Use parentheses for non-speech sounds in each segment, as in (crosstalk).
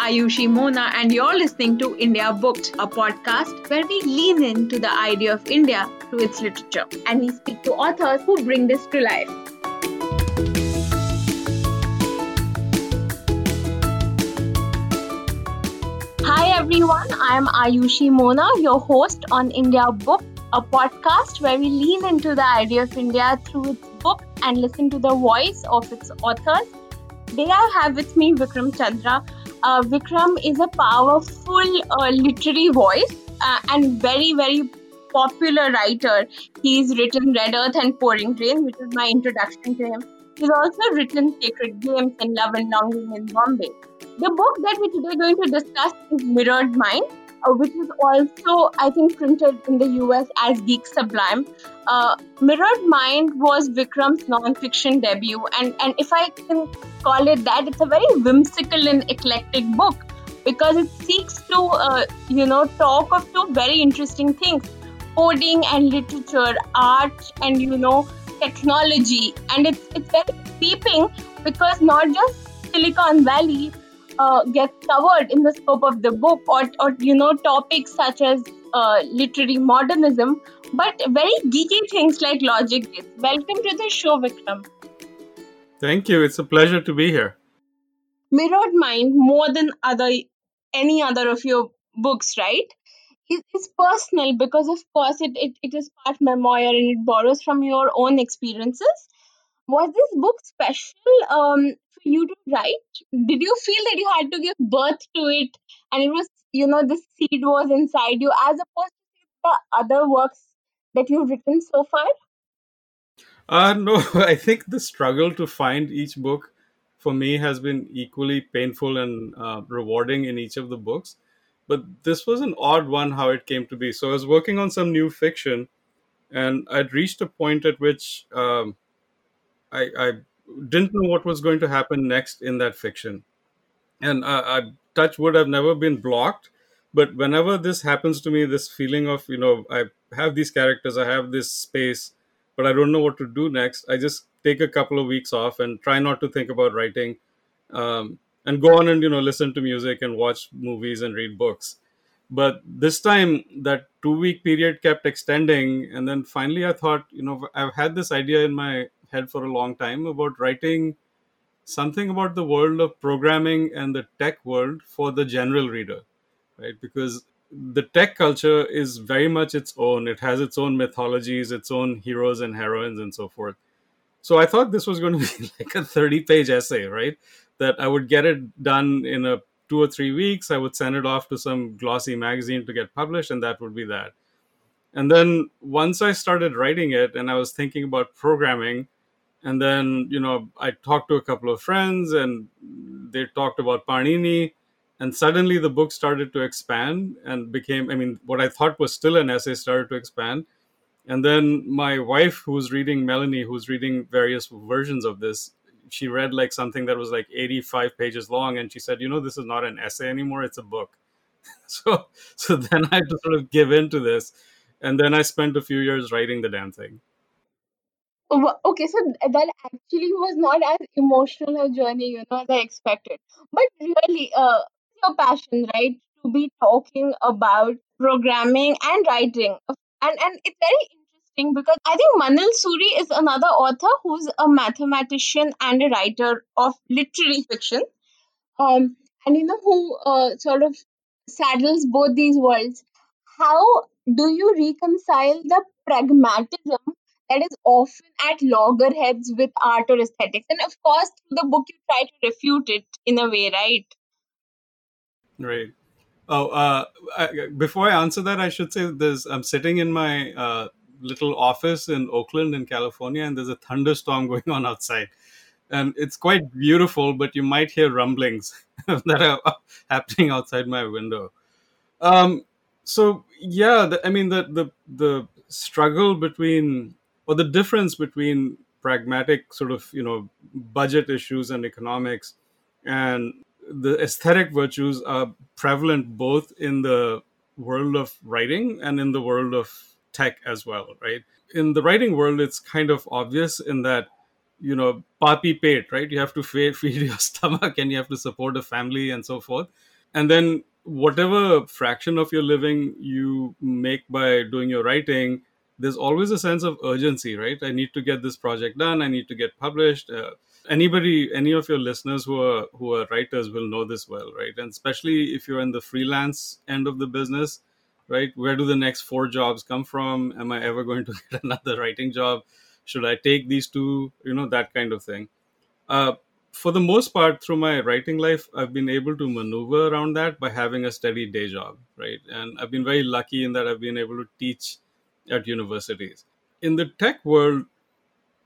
Ayushi Mona, and you're listening to India Booked, a podcast where we lean into the idea of India through its literature. And we speak to authors who bring this to life. Hi everyone, I am Ayushi Mona, your host on India Booked, a podcast where we lean into the idea of India through its book and listen to the voice of its authors. Today I have with me Vikram Chandra. Uh, Vikram is a powerful uh, literary voice uh, and very, very popular writer. He's written Red Earth and Pouring Rain, which is my introduction to him. He's also written Sacred Games and Love and Longing in Bombay. The book that we're today going to discuss is Mirrored Mind, uh, which is also, I think, printed in the US as Geek Sublime. Uh, Mirrored Mind was Vikram's non-fiction debut, and, and if I can call it that, it's a very whimsical and eclectic book because it seeks to, uh, you know, talk of two very interesting things: coding and literature, art, and you know, technology. And it's it's very sweeping because not just Silicon Valley uh, gets covered in the scope of the book or, or you know topics such as uh, literary modernism but very geeky things like logic welcome to the show vikram. Thank you. It's a pleasure to be here. Mirrored mind more than other any other of your books right? It's personal because of course it, it, it is part memoir and it borrows from your own experiences. Was this book special um, you to write? Did you feel that you had to give birth to it and it was, you know, the seed was inside you as opposed to the other works that you've written so far? Uh, no, (laughs) I think the struggle to find each book for me has been equally painful and uh, rewarding in each of the books. But this was an odd one how it came to be. So I was working on some new fiction and I'd reached a point at which um, I, I didn't know what was going to happen next in that fiction. And I, I touch wood, I've never been blocked. But whenever this happens to me, this feeling of, you know, I have these characters, I have this space, but I don't know what to do next, I just take a couple of weeks off and try not to think about writing um, and go on and, you know, listen to music and watch movies and read books. But this time, that two week period kept extending. And then finally, I thought, you know, I've had this idea in my head for a long time about writing something about the world of programming and the tech world for the general reader, right? Because the tech culture is very much its own. It has its own mythologies, its own heroes and heroines, and so forth. So I thought this was going (laughs) to be like a 30 page essay, right? That I would get it done in a two or three weeks. I would send it off to some glossy magazine to get published, and that would be that. And then once I started writing it and I was thinking about programming, and then you know i talked to a couple of friends and they talked about panini. And suddenly the book started to expand and became i mean what i thought was still an essay started to expand. And then my wife who's reading melanie who's reading various versions of this she read like something that was like 85 pages long. And she said you know this is not an essay anymore. It's a book. (laughs) So so then i had to sort of give in to this. And then i spent a few years writing the damn thing Okay, so that actually was not as emotional a journey, you know, as I expected. But really, uh, your passion, right, to be talking about programming and writing, and and it's very interesting because I think manil Suri is another author who's a mathematician and a writer of literary fiction, um, and you know who uh, sort of saddles both these worlds. How do you reconcile the pragmatism that is often at loggerheads with art or aesthetics. And of course, through the book, you try to refute it in a way, right? Right. Oh, uh, I, before I answer that, I should say there's. I'm sitting in my uh, little office in Oakland, in California, and there's a thunderstorm (laughs) going on outside, and it's quite beautiful. But you might hear rumblings (laughs) that are (laughs) happening outside my window. Um, so yeah, the, I mean the the the struggle between or the difference between pragmatic sort of you know budget issues and economics and the aesthetic virtues are prevalent both in the world of writing and in the world of tech as well right? In the writing world it's kind of obvious in that you know papi pate right? You have to (laughs) feed your stomach and you have to support a family and so forth. And then whatever fraction of your living you make by doing your writing there's always a sense of urgency right? I need to get this project done. I need to get published. Uh, anybody any of your listeners who are who are writers will know this well right? And especially if you're in the freelance end of the business right? Where do the next four jobs come from? Am i ever going to (laughs) get another writing job? Should i take these two? You know that kind of thing. Uh, for the most part through my writing life i've been able to maneuver around that by having a steady day job right? And i've been very lucky in that i've been able to teach at universities. In the tech world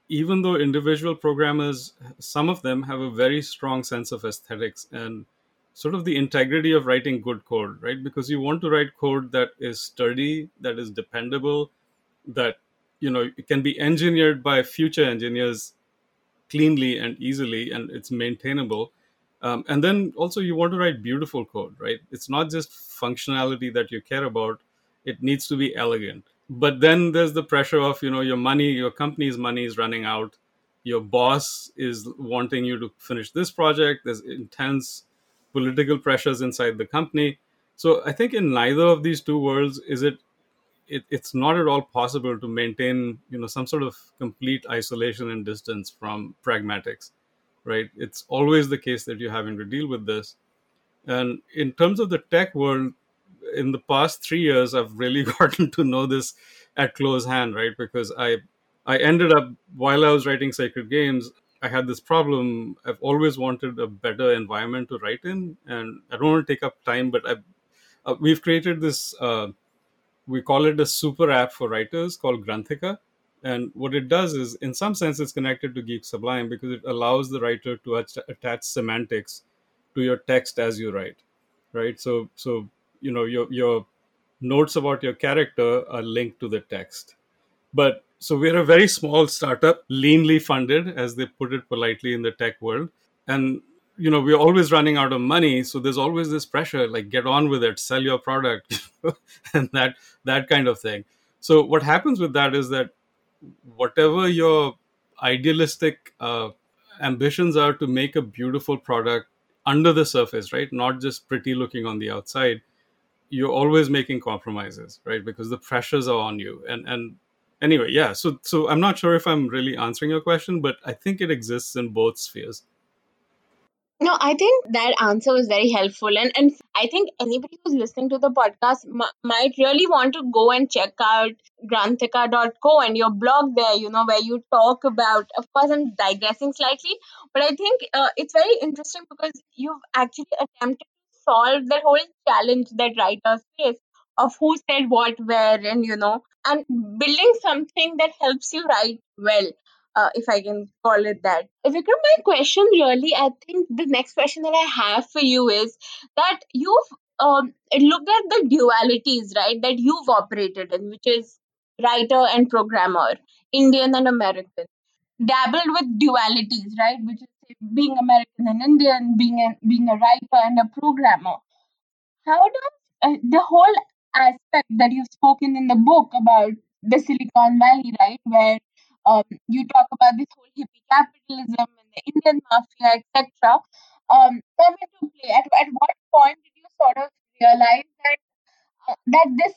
even though individual programmers some of them have a very strong sense of aesthetics and sort of the integrity of writing good code right? Because you want to write code that is sturdy that is dependable that you know it can be engineered by future engineers cleanly and easily and it's maintainable. Um, and then also you want to write beautiful code right? It's not just functionality that you care about. It needs to be elegant but then there's the pressure of you know your money your company's money is running out. Your boss is wanting you to finish this project. There's intense political pressures inside the company. So i think in neither of these two worlds is it it, it's not at all possible to maintain you know some sort of complete isolation and distance from pragmatics right? It's always the case that you're having to deal with this. And in terms of the tech world in the past three years i've really (laughs) gotten to know this at close hand right because i i ended up while i was writing sacred games i had this problem i've always wanted a better environment to write in and i don't want to take up time but i uh, we've created this uh, we call it a super app for writers called Granthika. And what it does is, in some sense, it's connected to Geek Sublime because it allows the writer to attach semantics to your text as you write, right? So, so you know, your your notes about your character are linked to the text. But so we're a very small startup, leanly funded, as they put it politely in the tech world, and you know we're always running out of money so there's always this pressure like get on with it sell your product (laughs) and that that kind of thing. So what happens with that is that whatever your idealistic uh, ambitions are to make a beautiful product under the surface right? Not just pretty looking on the outside you're always making compromises right? Because the pressures are on you. And and anyway yeah so so i'm not sure if i'm really answering your question but i think it exists in both spheres. No, I think that answer was very helpful. And, and I think anybody who's listening to the podcast m- might really want to go and check out granthika.co and your blog there, you know, where you talk about, of course, I'm digressing slightly, but I think uh, it's very interesting because you've actually attempted solve that whole challenge that writers face of who said what where and you know and building something that helps you write well uh, if I can call it that. Vikram, my question really, I think the next question that I have for you is that you've um, looked at the dualities, right, that you've operated in, which is writer and programmer, Indian and American, dabbled with dualities, right, which is being American and Indian, being a, being a writer and a programmer. How does uh, the whole aspect that you've spoken in the book about the Silicon Valley, right, where um, you talk about this whole hippie capitalism and the Indian mafia, etc. Um, come into play. At, at what point did you sort of realize that uh, that this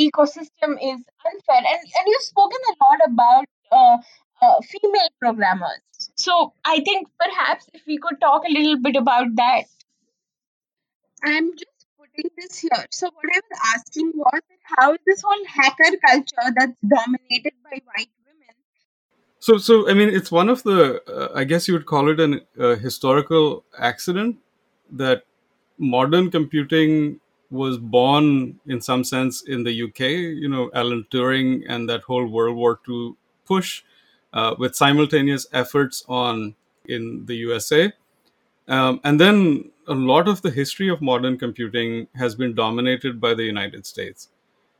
ecosystem is unfair? And and you've spoken a lot about uh, uh, female programmers. So I think perhaps if we could talk a little bit about that. I'm just putting this here. So what I was asking was how is this whole hacker culture that's dominated by white women? so, so I mean, it's one of the, uh, I guess you would call it an uh, historical accident that modern computing was born in some sense in the UK. You know, Alan Turing and that whole World War II push, uh, with simultaneous efforts on in the USA, um, and then a lot of the history of modern computing has been dominated by the United States.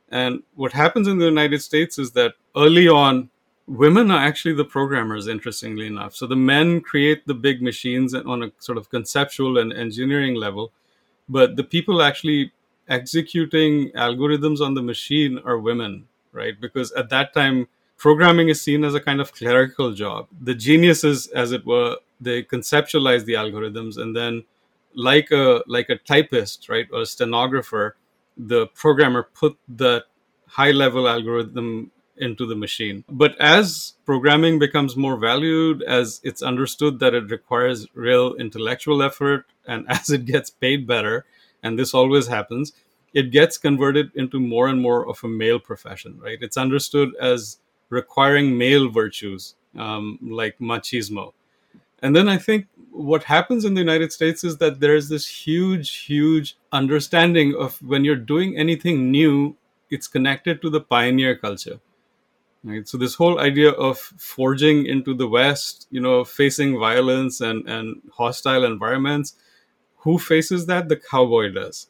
And what happens in the United States is that early on, women are actually the programmers interestingly enough. So the men create the big machines on a sort of conceptual and engineering level but the people actually executing algorithms on the machine are women right? Because at that time programming is seen as a kind of clerical job the geniuses as it were they conceptualize the algorithms and then like a like a typist, right, or a stenographer, the programmer put that high level algorithm into the machine. But as programming becomes more valued, as it's understood that it requires real intellectual effort, and (laughs) as it gets paid better, and this always happens, it gets converted into more and more of a male profession, right? It's understood as requiring male virtues um, like machismo. And then I think what happens in the United States is that there's this huge, huge understanding of when you're doing anything new, it's connected to the pioneer culture. Right. So this whole idea of forging into the West, you know, facing violence and, and hostile environments, who faces that? The cowboy does.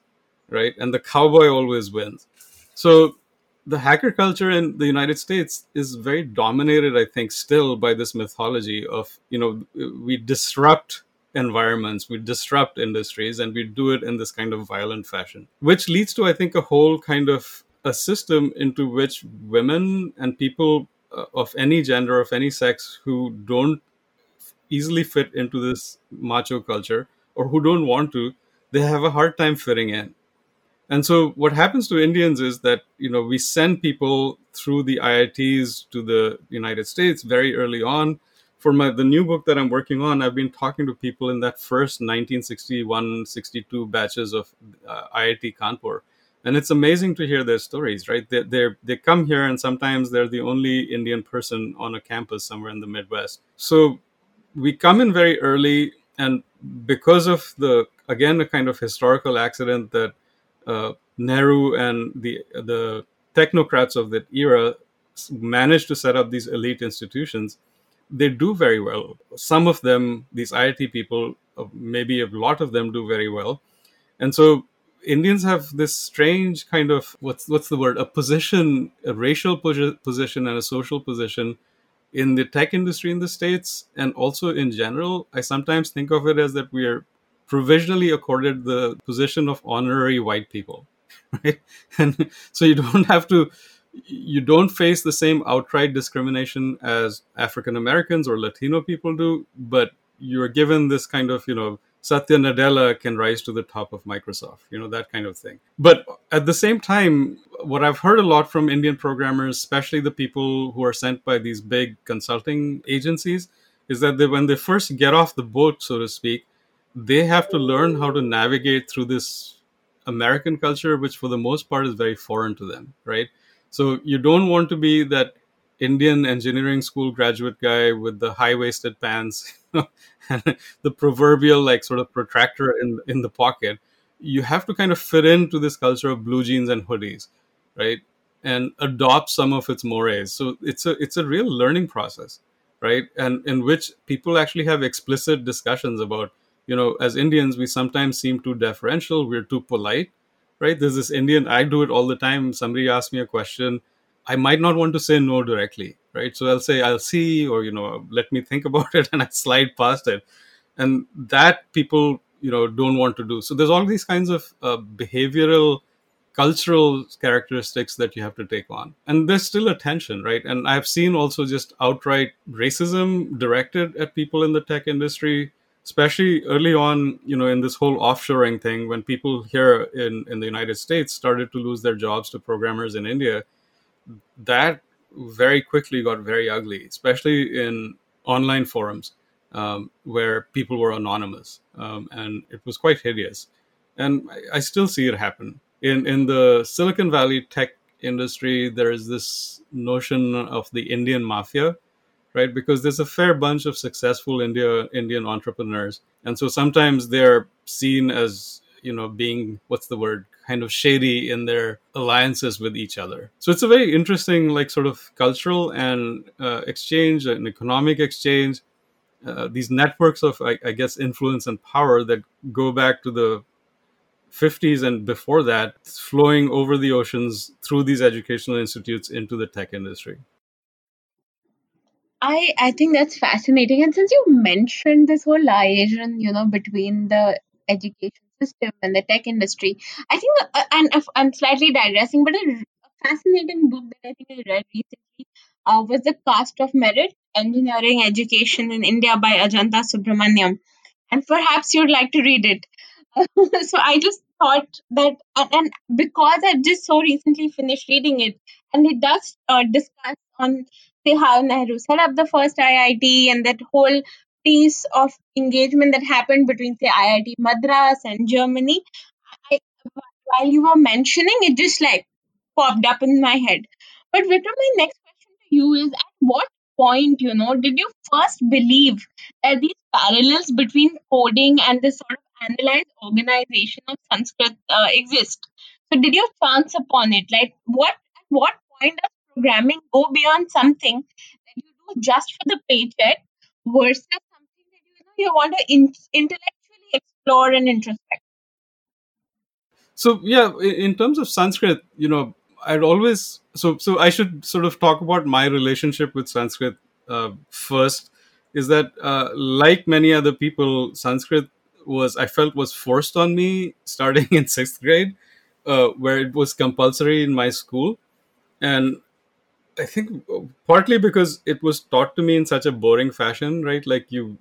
Right. And the cowboy always wins. So the hacker culture in the United States is very dominated, I think, still by this mythology of, you know, we disrupt environments, we disrupt industries, and we do it in this kind of violent fashion, which leads to, I think, a whole kind of a system into which women and people uh, of any gender, of any sex, who don't easily fit into this macho culture or who don't want to, they have a hard time fitting in and so what happens to Indians is that you know we send people through the IITs to the United States very early on. For my the new book that I'm working on, I've been talking to people in that first 1961, 62 batches of uh, IIT Kanpur, and it's amazing to hear their stories. Right, they they they come here, and sometimes they're the only Indian person on a campus somewhere in the Midwest. So we come in very early, and because of the again a kind of historical accident that uh, Nehru and the the technocrats of that era managed to set up these elite institutions, they do very well. Some of them, these IIT people, uh, maybe a lot of them do very well, and so Indians have this strange kind of what's what's the word a position, a racial position and a social position in the tech industry in the states and also in general. I sometimes think of it as that we are provisionally accorded the position of honorary white people (laughs) right? And so you don't have to you don't face the same outright discrimination as african americans or latino people do but you're given this kind of you know satya nadella can rise to the top of microsoft you know that kind of thing. But at the same time what i've heard a lot from indian programmers especially the people who are sent by these big consulting agencies is that they, when they first get off the boat so to speak they have to learn how to navigate through this American culture, which for the most part is very foreign to them, right? So you don't want to be that Indian engineering school graduate guy with the high waisted pants (laughs) and (laughs) the proverbial like sort of protractor in in the pocket. You have to kind of fit into this culture of blue jeans and hoodies, right? And adopt some of its mores. So it's a it's a real learning process, right? And in which people actually have explicit discussions about you know, as Indians, we sometimes seem too deferential. We're too polite, right? There's this Indian, I do it all the time. Somebody asks me a question. I might not want to say no directly, right? So I'll say, I'll see, or, you know, let me think (laughs) about it and I slide past it. And that people, you know, don't want to do. So there's all these kinds of uh, behavioral, cultural characteristics that you have to take on. And there's still a tension, right? And I've seen also just outright racism directed at people in the tech industry especially early on, you know, in this whole offshoring thing, when people here in, in the United States started to lose their jobs to programmers in India, that very quickly got very ugly, especially in online forums um, where people were anonymous. Um, and it was quite hideous. And I, I still see it happen. In, in the Silicon Valley tech industry, there is this notion of the Indian mafia, right? Because there's a fair bunch of successful India Indian entrepreneurs, and so sometimes they're seen as you know being what's the word kind of shady in their alliances with each other. So it's a very interesting like sort of cultural and uh, exchange and economic exchange. Uh, these networks of I, I guess influence and power that go back to the 50s and before that flowing over the oceans through these educational institutes into the tech industry I I think that's fascinating. And since you mentioned this whole liaison, you know, between the education system and the tech industry, I think, uh, and if I'm slightly digressing, but a, a fascinating book that I think I read recently uh, was The Cost of Merit Engineering Education in India by Ajantha Subrahmanian. And perhaps you'd like to read it. (laughs) so I just thought that, and, and because I just so recently finished reading it, and it does uh, discuss on how Nehru set up the first IIT and that whole piece of engagement that happened between say IIT Madras and Germany. I, while you were mentioning, it just like popped up in my head. But Vikram, my next question to you is: At what point, you know, did you first believe that these parallels between coding and this sort of analyzed organization of Sanskrit uh, exist? So, did you chance upon it? Like, what at what point does programming go beyond something that you do just for the paycheck versus something that you know you want to in- intellectually explore and introspect? So yeah, in terms of Sanskrit, you know, I'd always so so I should sort of talk about my relationship with Sanskrit uh, first. Is that uh, like many other people, Sanskrit was I felt was forced on me starting (laughs) in sixth grade, uh, where it was compulsory in my school, and I think partly because it was taught to me in such a boring fashion, right? Like you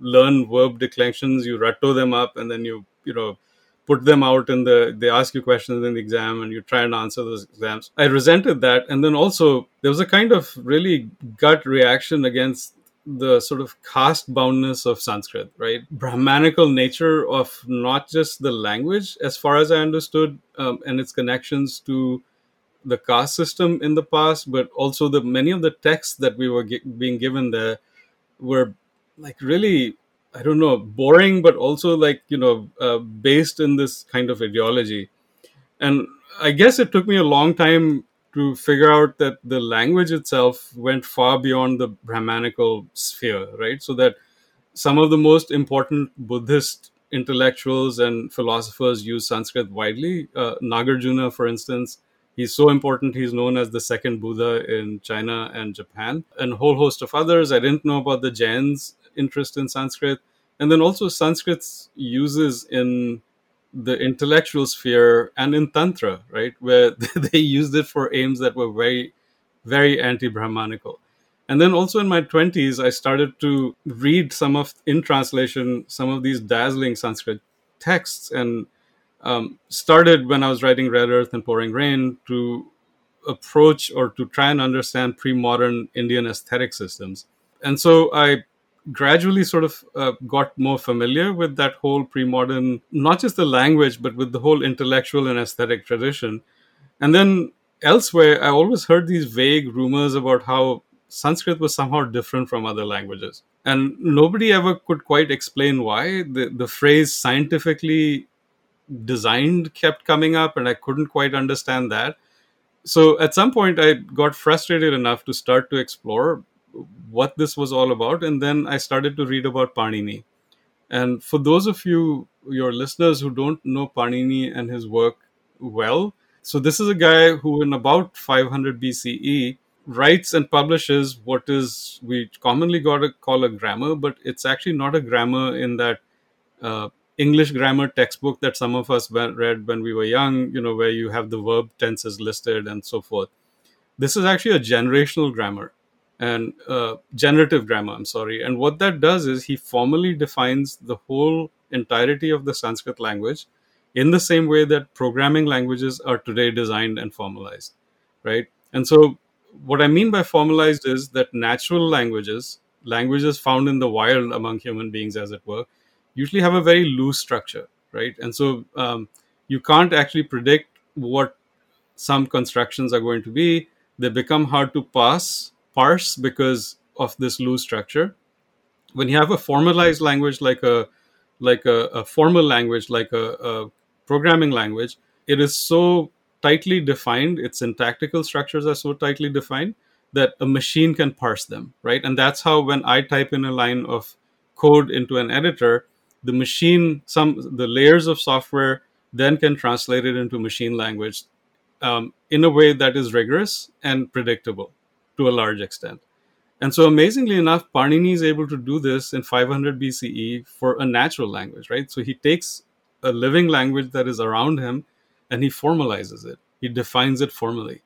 learn verb declensions, you rattle them up, and then you you know put them out in the they ask you questions in the exam and you try and answer those exams. I resented that, and then also there was a kind of really gut reaction against the sort of caste boundness of Sanskrit, right? Brahmanical nature of not just the language, as far as I understood, um, and its connections to the caste system in the past, but also the many of the texts that we were gi- being given there were like really I don't know boring, but also like you know uh, based in this kind of ideology. And I guess it took me a long time to figure out that the language itself went far beyond the Brahmanical sphere, right? So that some of the most important Buddhist intellectuals and philosophers use Sanskrit widely. Uh, Nagarjuna, for instance, he's so important. He's known as the second Buddha in China and Japan, and a whole host of others. I didn't know about the Jains' interest in Sanskrit, and then also Sanskrit's uses in the intellectual sphere and in Tantra, right, where (laughs) they used it for aims that were very, very anti-Brahmanical and then also in my 20s i started to read some of in translation some of these dazzling sanskrit texts and um, started when i was writing red earth and pouring rain to approach or to try and understand pre-modern indian aesthetic systems and so i gradually sort of uh, got more familiar with that whole pre-modern not just the language but with the whole intellectual and aesthetic tradition and then elsewhere i always heard these vague rumors about how Sanskrit was somehow different from other languages. And nobody ever could quite explain why. The, the phrase scientifically designed kept coming up, and I couldn't quite understand that. So at some point, I got frustrated enough to start to explore what this was all about. And then I started to read about Panini. And for those of you, your listeners who don't know Panini and his work well, so this is a guy who, in about 500 BCE, writes and publishes what is we commonly got to call a grammar, but it's actually not a grammar in that uh, English grammar textbook that some of us read when we were young, you know, where you have the verb tenses listed and so forth. This is actually a generational grammar and uh, generative grammar, I'm sorry. And what that does is he formally defines the whole entirety of the Sanskrit language in the same way that programming languages are today designed and formalized, right? And so what I mean by formalized is that natural languages, languages found in the wild among human beings, as it were, usually have a very loose structure, right? And so um, you can't actually predict what some constructions are going to be. They become hard to pass, parse because of this loose structure. When you have a formalized language like a like a, a formal language, like a, a programming language, it is so tightly defined, its syntactical structures are so tightly defined that a machine can parse them, right? And that's how when I type in a line of code into an editor, the machine, some the layers of software then can translate it into machine language um, in a way that is rigorous and predictable to a large extent. And so, amazingly enough, Panini is able to do this in 500 BCE for a natural language, right? So he takes a living language that is around him and he formalizes it. He defines it formally.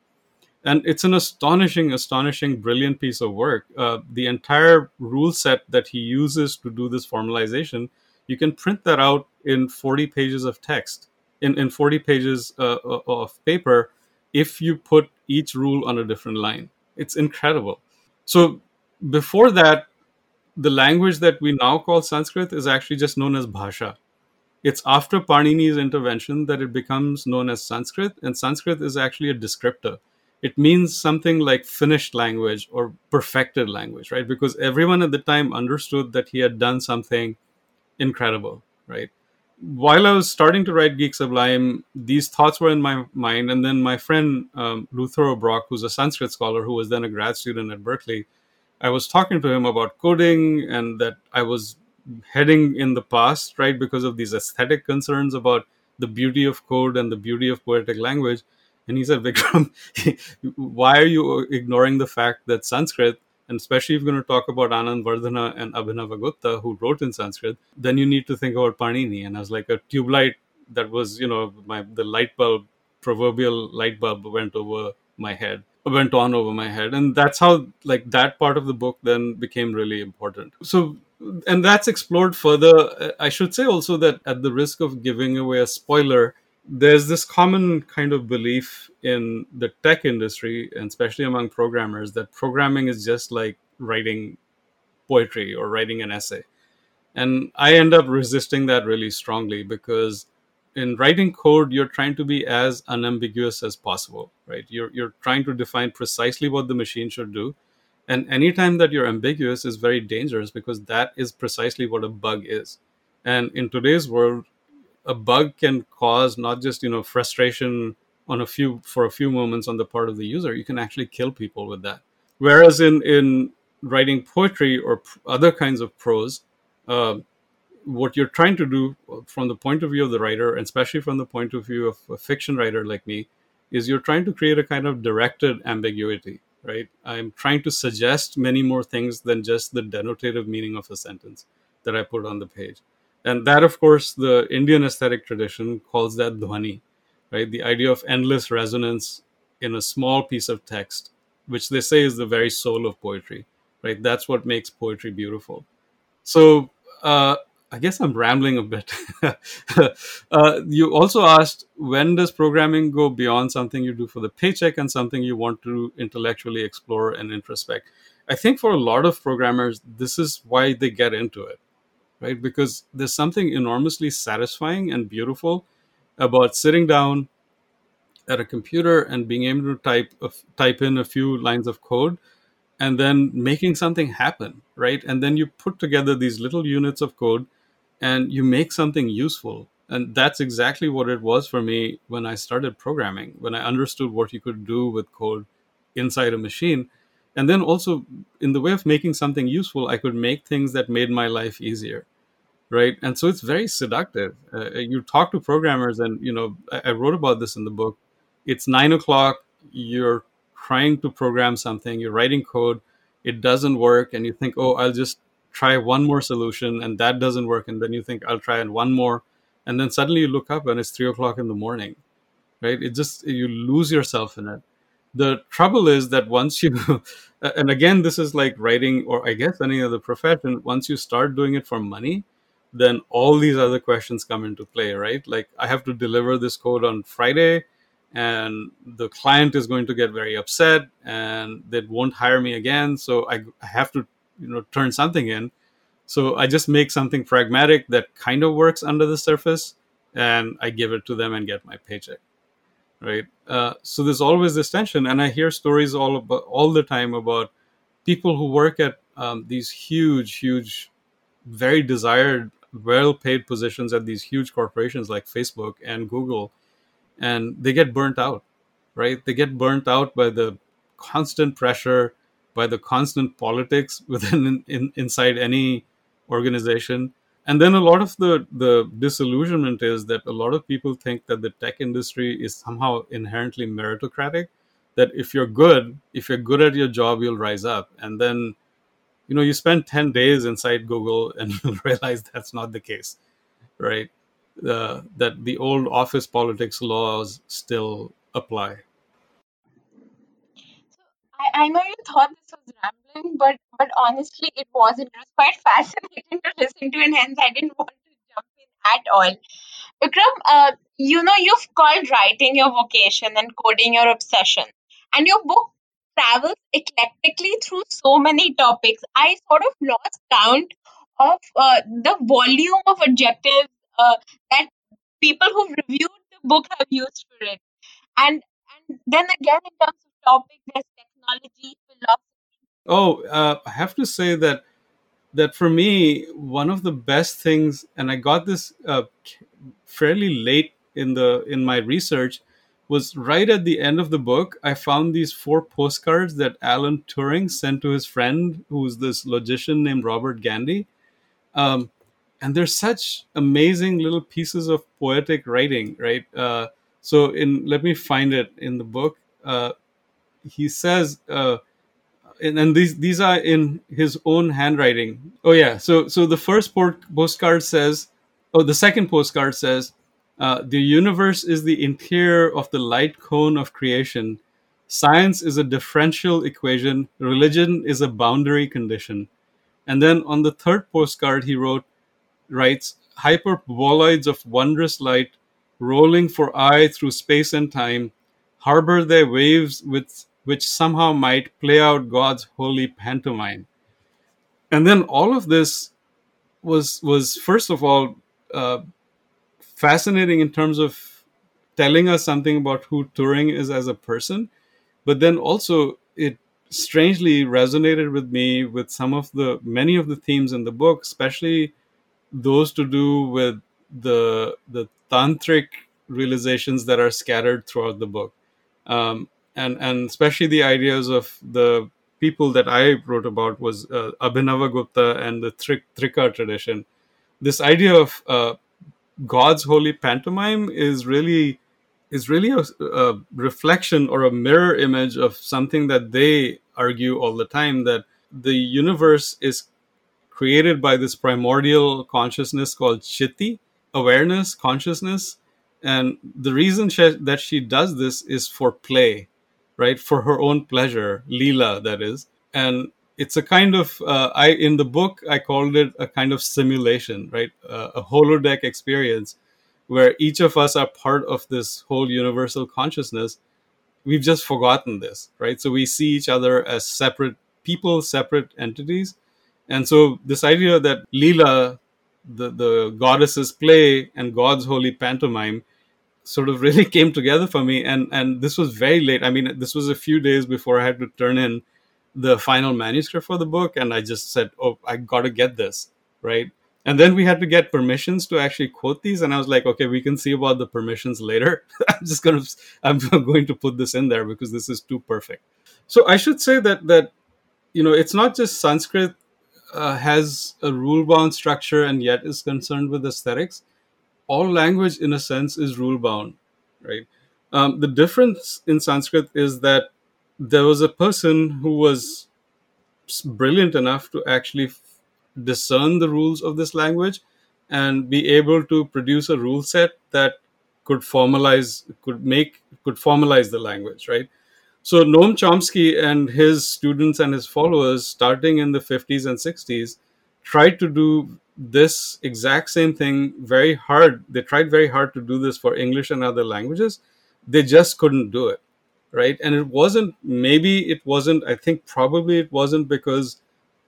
And it's an astonishing, astonishing, brilliant piece of work. Uh, the entire rule set that he uses to do this formalization you can print that out in 40 pages of text, in, in 40 pages uh, of paper, if you put each rule on a different line. It's incredible. So before that, the language that we now call Sanskrit is actually just known as Bhasha. It's after Panini's intervention that it becomes known as Sanskrit, and Sanskrit is actually a descriptor. It means something like finished language or perfected language, right? Because everyone at the time understood that he had done something incredible, right? While I was starting to write Geek Sublime, these thoughts were in my mind. And then my friend um, Luther Obrock, who's a Sanskrit scholar who was then a grad student at Berkeley, I was talking to him about coding and that I was heading in the past, right, because of these aesthetic concerns about the beauty of code and the beauty of poetic language. And he said, Vikram, (laughs) why are you ignoring the fact that Sanskrit, and especially if you're going to talk about Anandavardhana and Abhinavagupta, who wrote in Sanskrit, then you need to think about Panini. And I was like, a tube light that was, you know, my the light bulb, proverbial light bulb went over my head went on over my head and that's how like that part of the book then became really important so and that's explored further i should say also that at the risk of giving away a spoiler there's this common kind of belief in the tech industry and especially among programmers that programming is just like writing poetry or writing an essay. And i end up resisting that really strongly because in writing code you're trying to be as unambiguous as possible right? You're you're trying to define precisely what the machine should do. And anytime that you're ambiguous is very dangerous because that is precisely what a bug is. And in today's world a bug can cause not just you know frustration on a few for a few moments on the part of the user you can actually kill people with that whereas in in writing poetry or other kinds of prose uh, what you're trying to do from the point of view of the writer, and especially from the point of view of a fiction writer like me, is you're trying to create a kind of directed ambiguity, right? I'm trying to suggest many more things than just the denotative meaning of a sentence that I put on the page. And that, of course, the Indian aesthetic tradition calls that dhwani, right? The idea of endless resonance in a small piece of text, which they say is the very soul of poetry, right? That's what makes poetry beautiful. So, uh, I guess I'm rambling a bit. (laughs) uh, you also asked when does programming go beyond something you do for the paycheck and something you want to intellectually explore and introspect? I think for a lot of programmers, this is why they get into it, right? Because there's something enormously satisfying and beautiful about sitting down at a computer and being able to type type in a few lines of code and then making something happen, right? And then you put together these little units of code and you make something useful and that's exactly what it was for me when i started programming when i understood what you could do with code inside a machine and then also in the way of making something useful i could make things that made my life easier right? And so it's very seductive. Uh, you talk to programmers and you know I, I wrote about this in the book. It's nine o'clock. You're trying to program something. You're writing code. It doesn't work. And you think oh i'll just try one more solution and that doesn't work. And then you think i'll try and one more. And then suddenly you look up and it's three o'clock in the morning right? It just you lose yourself in it. The trouble is that once you (laughs) and again this is like writing or i guess any other profession once you start doing it for money then all these other questions come into play right? Like i have to deliver this code on friday and the client is going to get very upset and they won't hire me again so i, have to you know turn something in. So i just make something pragmatic that kind of works under the surface and i give it to them and get my paycheck right? Uh, so there's always this tension and i hear stories all about all the time about people who work at um, these huge huge very desired well paid positions at these huge corporations like facebook and google and they get burnt out right? They get burnt out by the constant pressure by the constant politics (laughs) within in, inside any organization. And then a lot of the the disillusionment is that a lot of people think that the tech industry is somehow inherently meritocratic that if you're good if you're good at your job you'll rise up. And then you know you spend 10 days inside google and (laughs) you'll realize that's not the case right uh, that the old office politics laws still apply I, know you thought this was rambling, but but honestly, it wasn't. It was quite (laughs) fascinating to listen to, and hence I didn't want to jump in at all. Vikram, uh, you know, you've called writing your vocation and coding your obsession. And your book travels eclectically through so many topics. I sort of lost count of uh, the volume of adjectives uh, that people who've reviewed the book have used for it. And and then again, in terms of topics, there's technology, philosophy. Oh, uh, I have to say that that for me, one of the best things, and I got this uh, fairly late in the in my research, was right at the end of the book. I found these four postcards that Alan Turing sent to his friend, who's this logician named Robert Gandy. Um, and they're such amazing little pieces of poetic writing, right? Uh, so, in let me find it in the book. Uh, he says. Uh, and, and these these are in his own handwriting. Oh yeah, so so the first postcard says, oh the second postcard says, uh, the universe is the interior of the light cone of creation. Science is a differential equation. Religion is a boundary condition. And then on the third postcard, he wrote, writes, hyperboloids of wondrous light, rolling for aye through space and time, harbor their waves with which somehow might play out God's holy pantomime. And then all of this was was first of all uh, fascinating in terms of telling us something about who Turing is as a person, but then also it strangely resonated with me with some of the many of the themes in the book, especially those to do with the the tantric realizations that are scattered throughout the book. Um, and and especially the ideas of the people that I wrote about was uh, Abhinavagupta and the Trik- Trika tradition. This idea of uh, God's holy pantomime is really is really a, a, reflection or a mirror image of something that they argue all the time that the universe is created by this primordial consciousness called chitti, awareness, consciousness. And the reason she, that she does this is for play right for her own pleasure leela that is and it's a kind of uh, i in the book i called it a kind of simulation right? Uh, a holodeck experience where each of us are part of this whole universal consciousness. We've just forgotten this right? So we see each other as separate people separate entities. And so this idea that leela the the goddesses play and god's holy pantomime sort of (laughs) really came together for me. And and this was very late. I mean this was a few days before i had to turn in the final manuscript for the book and i just said oh i got to get this right? And then we had to get permissions to actually quote these and i was like okay we can see about the permissions later. (laughs) I'm just going to i'm (laughs) going to put this in there because this is too perfect. So i should say that that you know it's not just sanskrit uh, has a rule bound structure and yet is concerned with aesthetics. All language in a sense is rule bound right? Um, the difference in sanskrit is that there was a person who was brilliant enough to actually f- discern the rules of this language and be able to produce a rule set that could formalize could make could formalize the language right so noam chomsky and his students and his followers starting in the 50s and 60s tried to do this exact same thing very hard. They tried very hard to do this for English and other languages. They just couldn't do it. Right. And it wasn't, maybe it wasn't, I think probably it wasn't because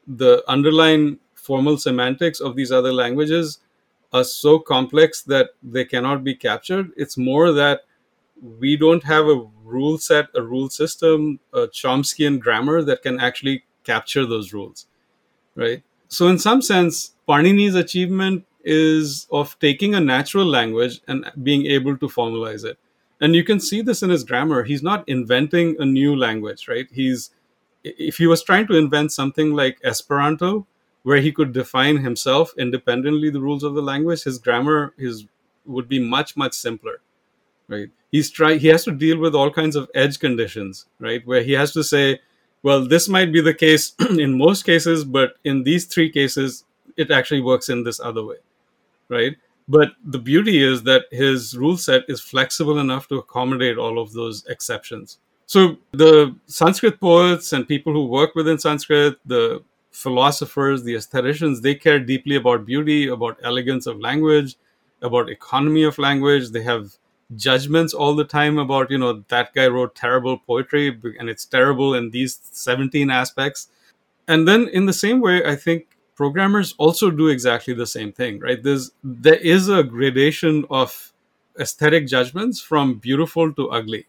the underlying formal semantics of these other languages are so complex that they cannot be captured. It's more that we don't have a rule set, a rule system, a Chomskyan grammar that can actually capture those rules. Right. So, in some sense, Panini's achievement is of taking a natural language and being able to formalize it. And you can see this in his grammar. He's not inventing a new language, right? He's if he was trying to invent something like Esperanto, where he could define himself independently the rules of the language, his grammar his would be much much simpler, right? He's trying. He has to deal with all kinds of edge conditions, right? Where he has to say, well, this might be the case (clears throat) in most cases, but in these three cases, it actually works in this other way, right? But the beauty is that his rule set is flexible enough to accommodate all of those exceptions. So the Sanskrit poets and people who work within Sanskrit, the philosophers, the aestheticians, they care deeply about beauty, about elegance of language, about economy of language. They have judgments all the time about you know that guy wrote terrible poetry and it's terrible in these 17 aspects and then in the same way i think programmers also do exactly the same thing right there's there is a gradation of aesthetic judgments from beautiful to ugly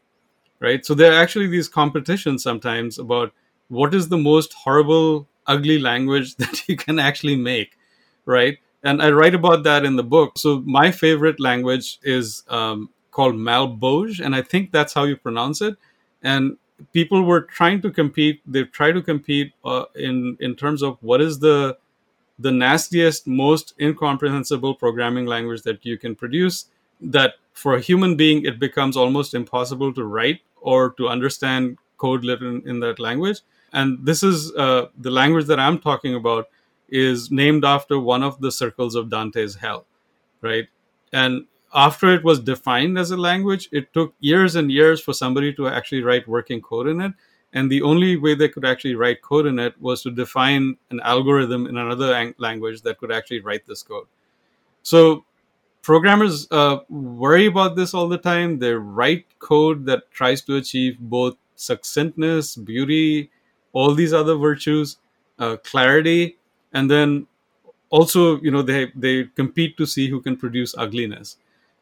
right so there are actually these competitions sometimes about what is the most horrible ugly language (laughs) that you can actually make right and i write about that in the book so my favorite language is um, called Malbolge, and I think that's how you pronounce it. And people were trying to compete. They've tried to compete uh, in in terms of what is the the nastiest, most incomprehensible programming language that you can produce. That for a human being, it becomes almost impossible to write or to understand code written in that language. And this is uh, the language that I'm talking about is named after one of the circles of Dante's Hell, right? And after it was defined as a language, it took years and years for somebody to actually write working code in it. And the only way they could actually write code in it was to define an algorithm in another language that could actually write this code. So programmers uh, worry about this all the time. They write code that tries to achieve both succinctness, beauty, all these other virtues, uh, clarity, and then also, you know, they they compete to see who can produce ugliness.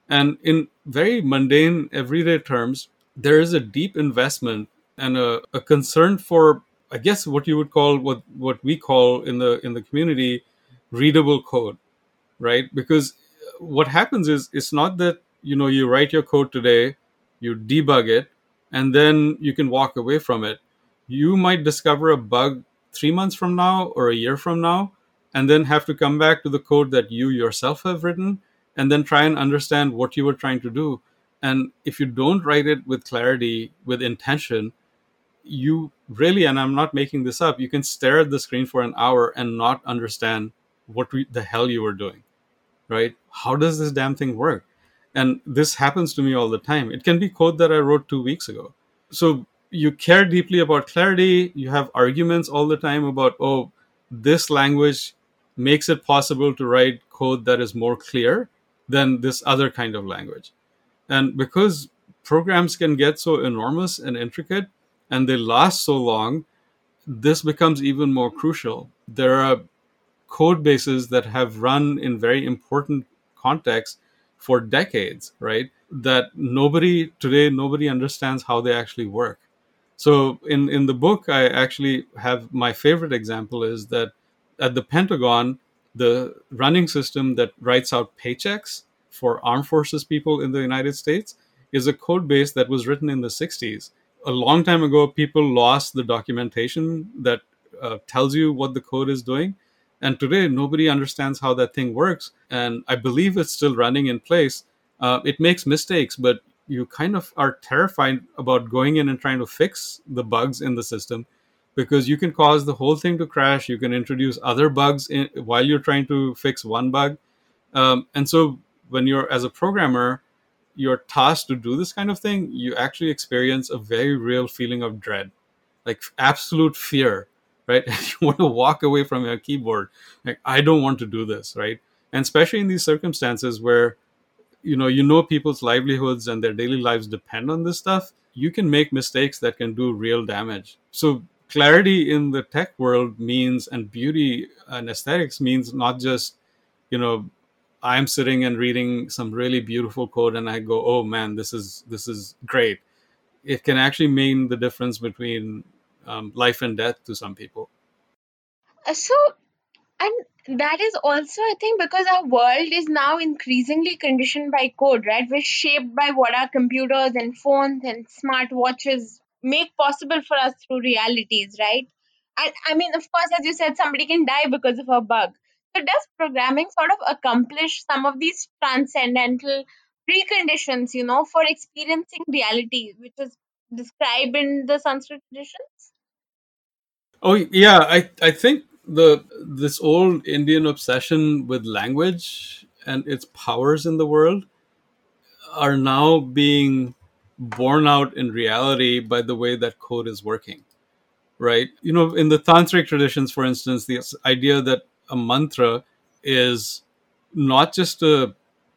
And in very mundane, everyday terms, there is a deep investment and a, a concern for, I guess, what you would call what what we call in the in the community, readable code, right? Because what happens is it's not that you know you write your code today, you debug it, and then you can walk away from it. You might discover a bug three months from now or a year from now, and then have to come back to the code that you yourself have written and then try and understand what you were trying to do. And if you don't write it with clarity, with intention, you really, and I'm not making this up, you can stare at the screen for an hour and not understand what we, the hell you were doing, right? How does this damn thing work? And this happens to me all the time. It can be code that I wrote two weeks ago. So you care deeply about clarity. You have arguments all the time about, oh, this language makes it possible to write code that is more clear than this other kind of language. And because programs can get so enormous and intricate and they last so long, this becomes even more crucial. There are code bases that have run in very important contexts for decades, right? That nobody today, nobody understands how they actually work. So in, in the book, I actually have my favorite example is that at the Pentagon, the running system that writes out paychecks for armed forces people in the United States is a code base that was written in the 60s. A long time ago, people lost the documentation that uh, tells you what the code is doing. And today, nobody understands how that thing works. And I believe it's still running in place. Uh, it makes mistakes, but you kind of are terrified about going in and trying to fix the bugs in the system because you can cause the whole thing to crash. You can introduce other bugs in, while you're trying to fix one bug. Um, and so when you're as a programmer, you're tasked to do this kind of thing, you actually experience a very real feeling of dread, like absolute fear, right? (laughs) you want to walk away from your keyboard. Like, I don't want to do this, right? And especially in these circumstances where you know you know people's livelihoods and their daily lives depend on this stuff you can make mistakes that can do real damage so clarity in the tech world means and beauty and aesthetics means not just you know i'm sitting and reading some really beautiful code and i go oh man this is this is great it can actually mean the difference between um, life and death to some people uh, so and that is also i think because our world is now increasingly conditioned by code right we're shaped by what our computers and phones and smart watches make possible for us through realities, right? And I mean, of course, as you said, somebody can die because of a bug. So, does programming sort of accomplish some of these transcendental preconditions, you know, for experiencing reality, which is described in the Sanskrit traditions? Oh yeah, I I think the this old Indian obsession with language and its powers in the world are now being borne out in reality by the way that code is working right you know in the tantric traditions for instance the idea that a mantra is not just a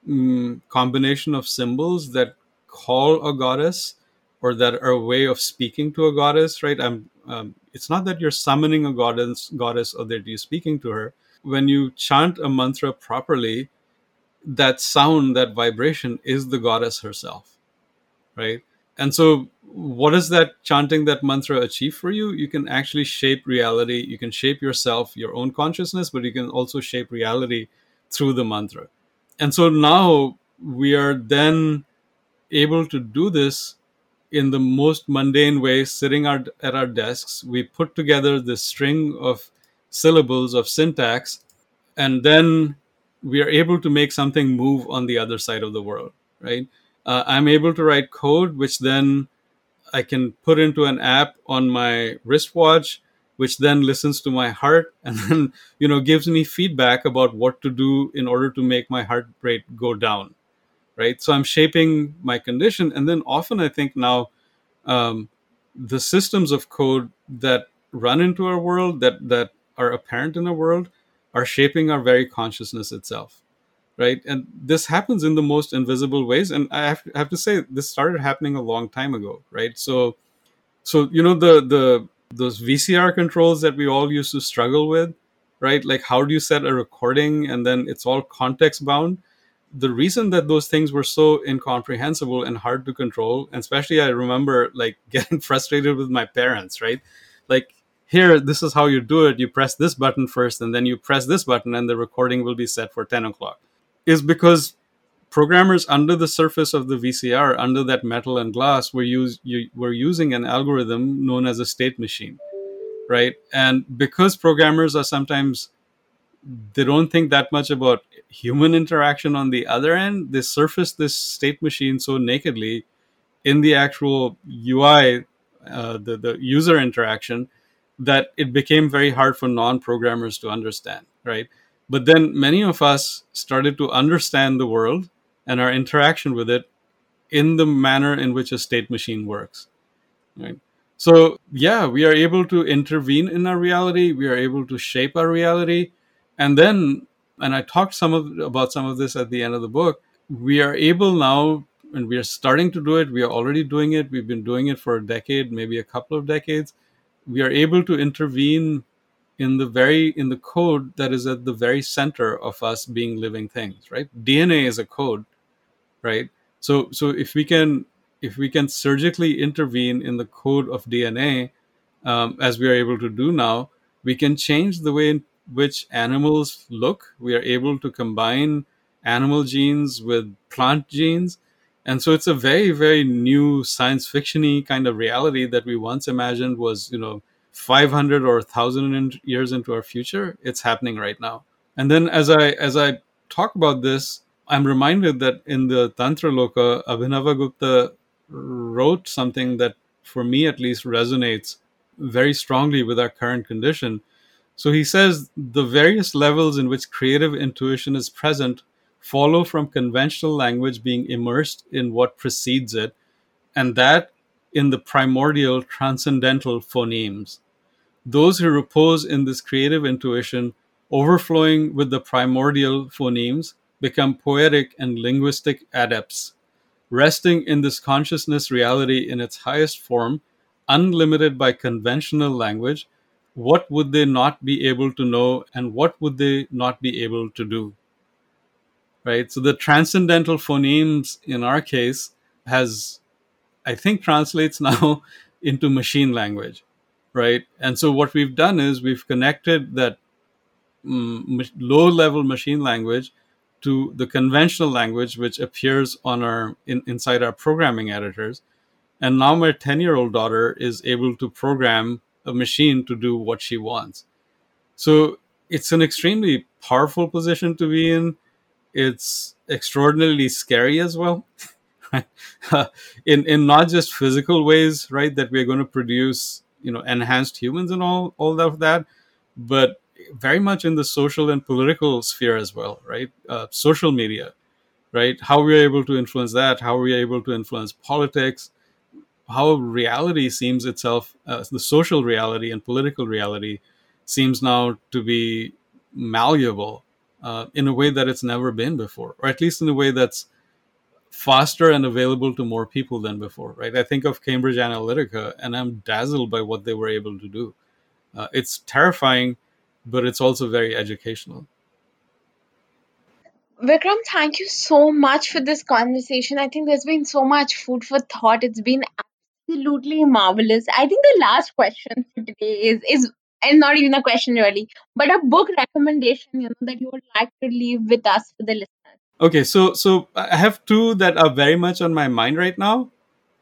mm, combination of symbols that call a goddess or that are a way of speaking to a goddess, right? I'm, um, it's not that you're summoning a goddess, goddess or that you're speaking to her. When you chant a mantra properly, that sound, that vibration is the goddess herself, right? And so, what does that chanting that mantra achieve for you? You can actually shape reality. You can shape yourself, your own consciousness, but you can also shape reality through the mantra. And so now we are then able to do this in the most mundane way, sitting our, at our desks. We put together this string of syllables of syntax, and then we are able to make something move on the other side of the world, right? Uh, I'm able to write code, which then I can put into an app on my wristwatch, which then listens to my heart (laughs) and then you know gives me feedback about what to do in order to make my heart rate go down right? So i'm shaping my condition. And then often i think now um, the systems of code that run into our world that that are apparent in our world are shaping our very consciousness itself right and this happens in the most invisible ways and i have, have to say this started happening a long time ago right so so you know the the those vcr controls that we all used to struggle with right like how do you set a recording and then it's all context bound the reason that those things were so incomprehensible and hard to control, and especially I remember like (laughs) getting frustrated with my parents, right? Like, here, this is how you do it. You press this button first, and then you press this button, and the recording will be set for 10 o'clock. Is because programmers under the surface of the VCR, under that metal and glass, were, use, you, were using an algorithm known as a state machine, right? And because programmers are sometimes they don't think that much about human interaction on the other end. They surface this state machine so nakedly in the actual UI, uh, the, the user interaction, that it became very hard for non programmers to understand, right? But then many of us started to understand the world and our interaction with it in the manner in which a state machine works, right? So, yeah, we are able to intervene in our reality, we are able to shape our reality and then and i talked some of about some of this at the end of the book we are able now and we are starting to do it we are already doing it we've been doing it for a decade maybe a couple of decades we are able to intervene in the very in the code that is at the very center of us being living things right dna is a code right so so if we can if we can surgically intervene in the code of dna um, as we are able to do now we can change the way in which animals look. We are able to combine animal genes with plant genes. And so it's a very, very new science fictiony kind of reality that we once imagined was, you know, 500 or 1000 years into our future. It's happening right now. And then as I as I talk about this, I'm reminded that in the Tantra Loka, Abhinavagupta wrote something that for me at least resonates very strongly with our current condition so he says the various levels in which creative intuition is present follow from conventional language being immersed in what precedes it, and that in the primordial transcendental phonemes. Those who repose in this creative intuition, overflowing with the primordial phonemes, become poetic and linguistic adepts. Resting in this consciousness reality in its highest form, unlimited by conventional language, what would they not be able to know and what would they not be able to do? Right? So the transcendental phonemes in our case has i think translates (laughs) now into machine language right and so what we've done is we've connected that um, low level machine language to the conventional language which appears on our in, inside our programming editors and now my 10 year old daughter is able to program a machine to do what she wants. So it's an extremely powerful position to be in. It's extraordinarily scary as well. (laughs) in in not just physical ways, right? That we're going to produce, you know, enhanced humans and all all of that, but very much in the social and political sphere as well, right? Uh, social media, right? How we're able to influence that, how we're able to influence politics, how reality seems itself, uh, the social reality and political reality, seems now to be malleable, uh, in a way that it's never been before, or at least in a way that's faster and available to more people than before, right? I think of Cambridge Analytica and I'm dazzled by what they were able to do. Uh, it's terrifying, but it's also very educational. Vikram, thank you so much for this conversation. I think there's been so much food for thought. It's been absolutely marvelous. I think the last question for today is is and not even a question really, but a book recommendation, you know, that you would like to leave with us for the listeners. Okay, so so I have two that are very much on my mind right now.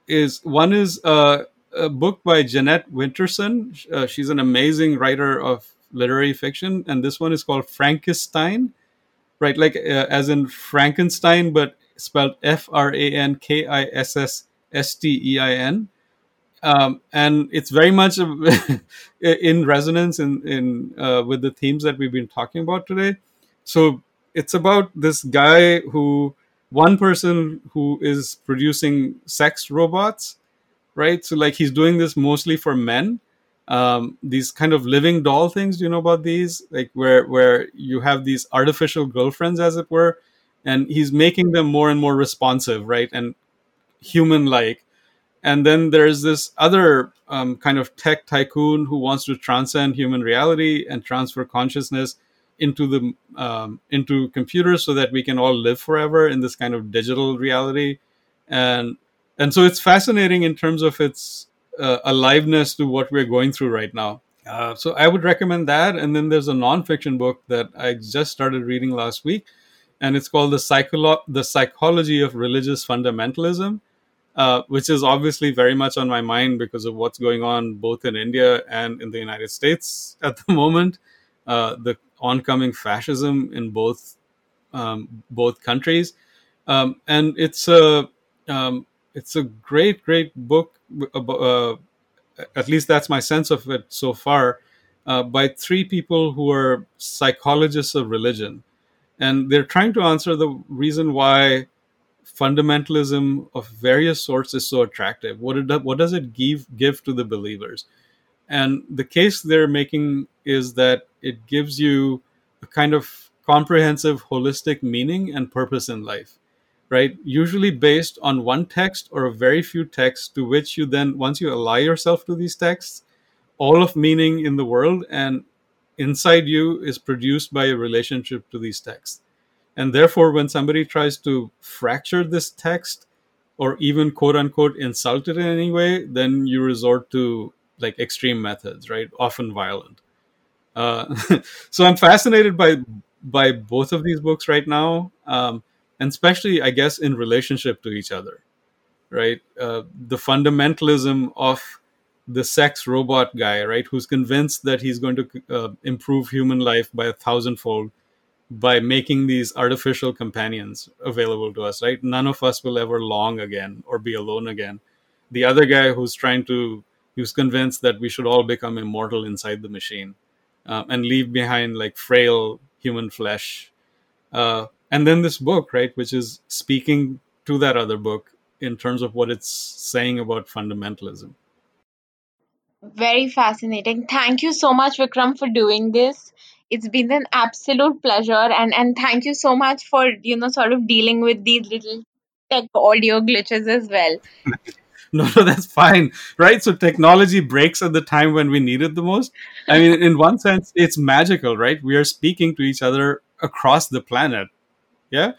Is one is uh, a book by Jeanette Winterson. Uh, she's an amazing writer of literary fiction, and this one is called Frankissstein, right? Like uh, as in Frankenstein, but spelled F R A N K I S S S T E I N. Um, and it's very much (laughs) in resonance in, in uh, with the themes that we've been talking about today. So it's about this guy who one person who is producing sex robots, right? So like he's doing this mostly for men. Um, these kind of living doll things. Do you know about these? Like where where you have these artificial girlfriends, as it were, and he's making them more and more responsive, right, and human-like and then there's this other um, kind of tech tycoon who wants to transcend human reality and transfer consciousness into the um, into computers so that we can all live forever in this kind of digital reality. And and so it's fascinating in terms of its uh, aliveness to what we're going through right now. Uh, so i would recommend that. And then there's a nonfiction book that i just started reading last week and it's called the psycholo- the psychology of religious fundamentalism uh, which is obviously very much on my mind because of what's going on both in India and in the United States at the (laughs) moment. Uh, the oncoming fascism in both um, both countries, um, and it's a um, it's a great great book. Uh, at least that's my sense of it so far. Uh, by three people who are psychologists of religion, and they're trying to answer the reason why fundamentalism of various sorts is so attractive. What it what does it give give to the believers? And the case they're making is that it gives you a kind of comprehensive, holistic meaning and purpose in life, right? Usually based on one text or a very few texts to which you then, once you ally yourself to these texts, all of meaning in the world and inside you is produced by a relationship to these texts. And therefore, when somebody tries to fracture this text or even quote unquote insult it in any way, then you resort to like extreme methods, right? Often violent. Uh, (laughs) so I'm fascinated by by both of these books right now, um, and especially, I guess, in relationship to each other, right? Uh, the fundamentalism of the sex robot guy, right, who's convinced that he's going to uh, improve human life by a thousandfold by making these artificial companions available to us, right? None of us will ever long again or be alone again. The other guy who's trying to, was convinced that we should all become immortal inside the machine um, and leave behind like frail human flesh. Uh, and then this book, right, which is speaking to that other book in terms of what it's saying about fundamentalism. Very fascinating. Thank you so much, Vikram, for doing this it's been an absolute pleasure and and thank you so much for you know sort of dealing with these little tech audio glitches as well (laughs) (laughs) no no that's fine right? So technology breaks at the time when we need it the most. I mean in one sense it's magical right? We are speaking to each other across the planet yeah?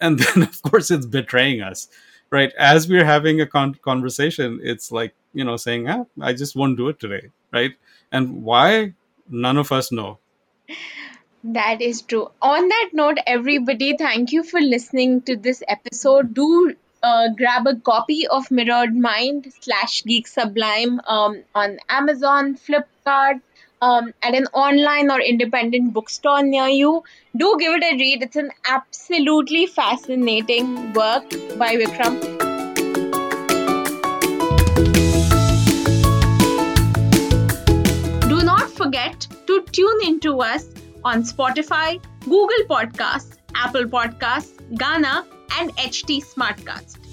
And (laughs) then of course it's betraying us right? As we're having a con- conversation it's like you know saying ah, i just won't do it today right? And why? None of us know. That is true. On that note, everybody, thank you for listening to this episode. Do uh, grab a copy of Mirrored Mind slash Geek Sublime um, on Amazon, Flipkart, um, at an online or independent bookstore near you. Do give it a read. It's an absolutely fascinating work by Vikram. Do not forget to tune into us on Spotify, Google Podcasts, Apple Podcasts, Gaana, and HT Smartcasts.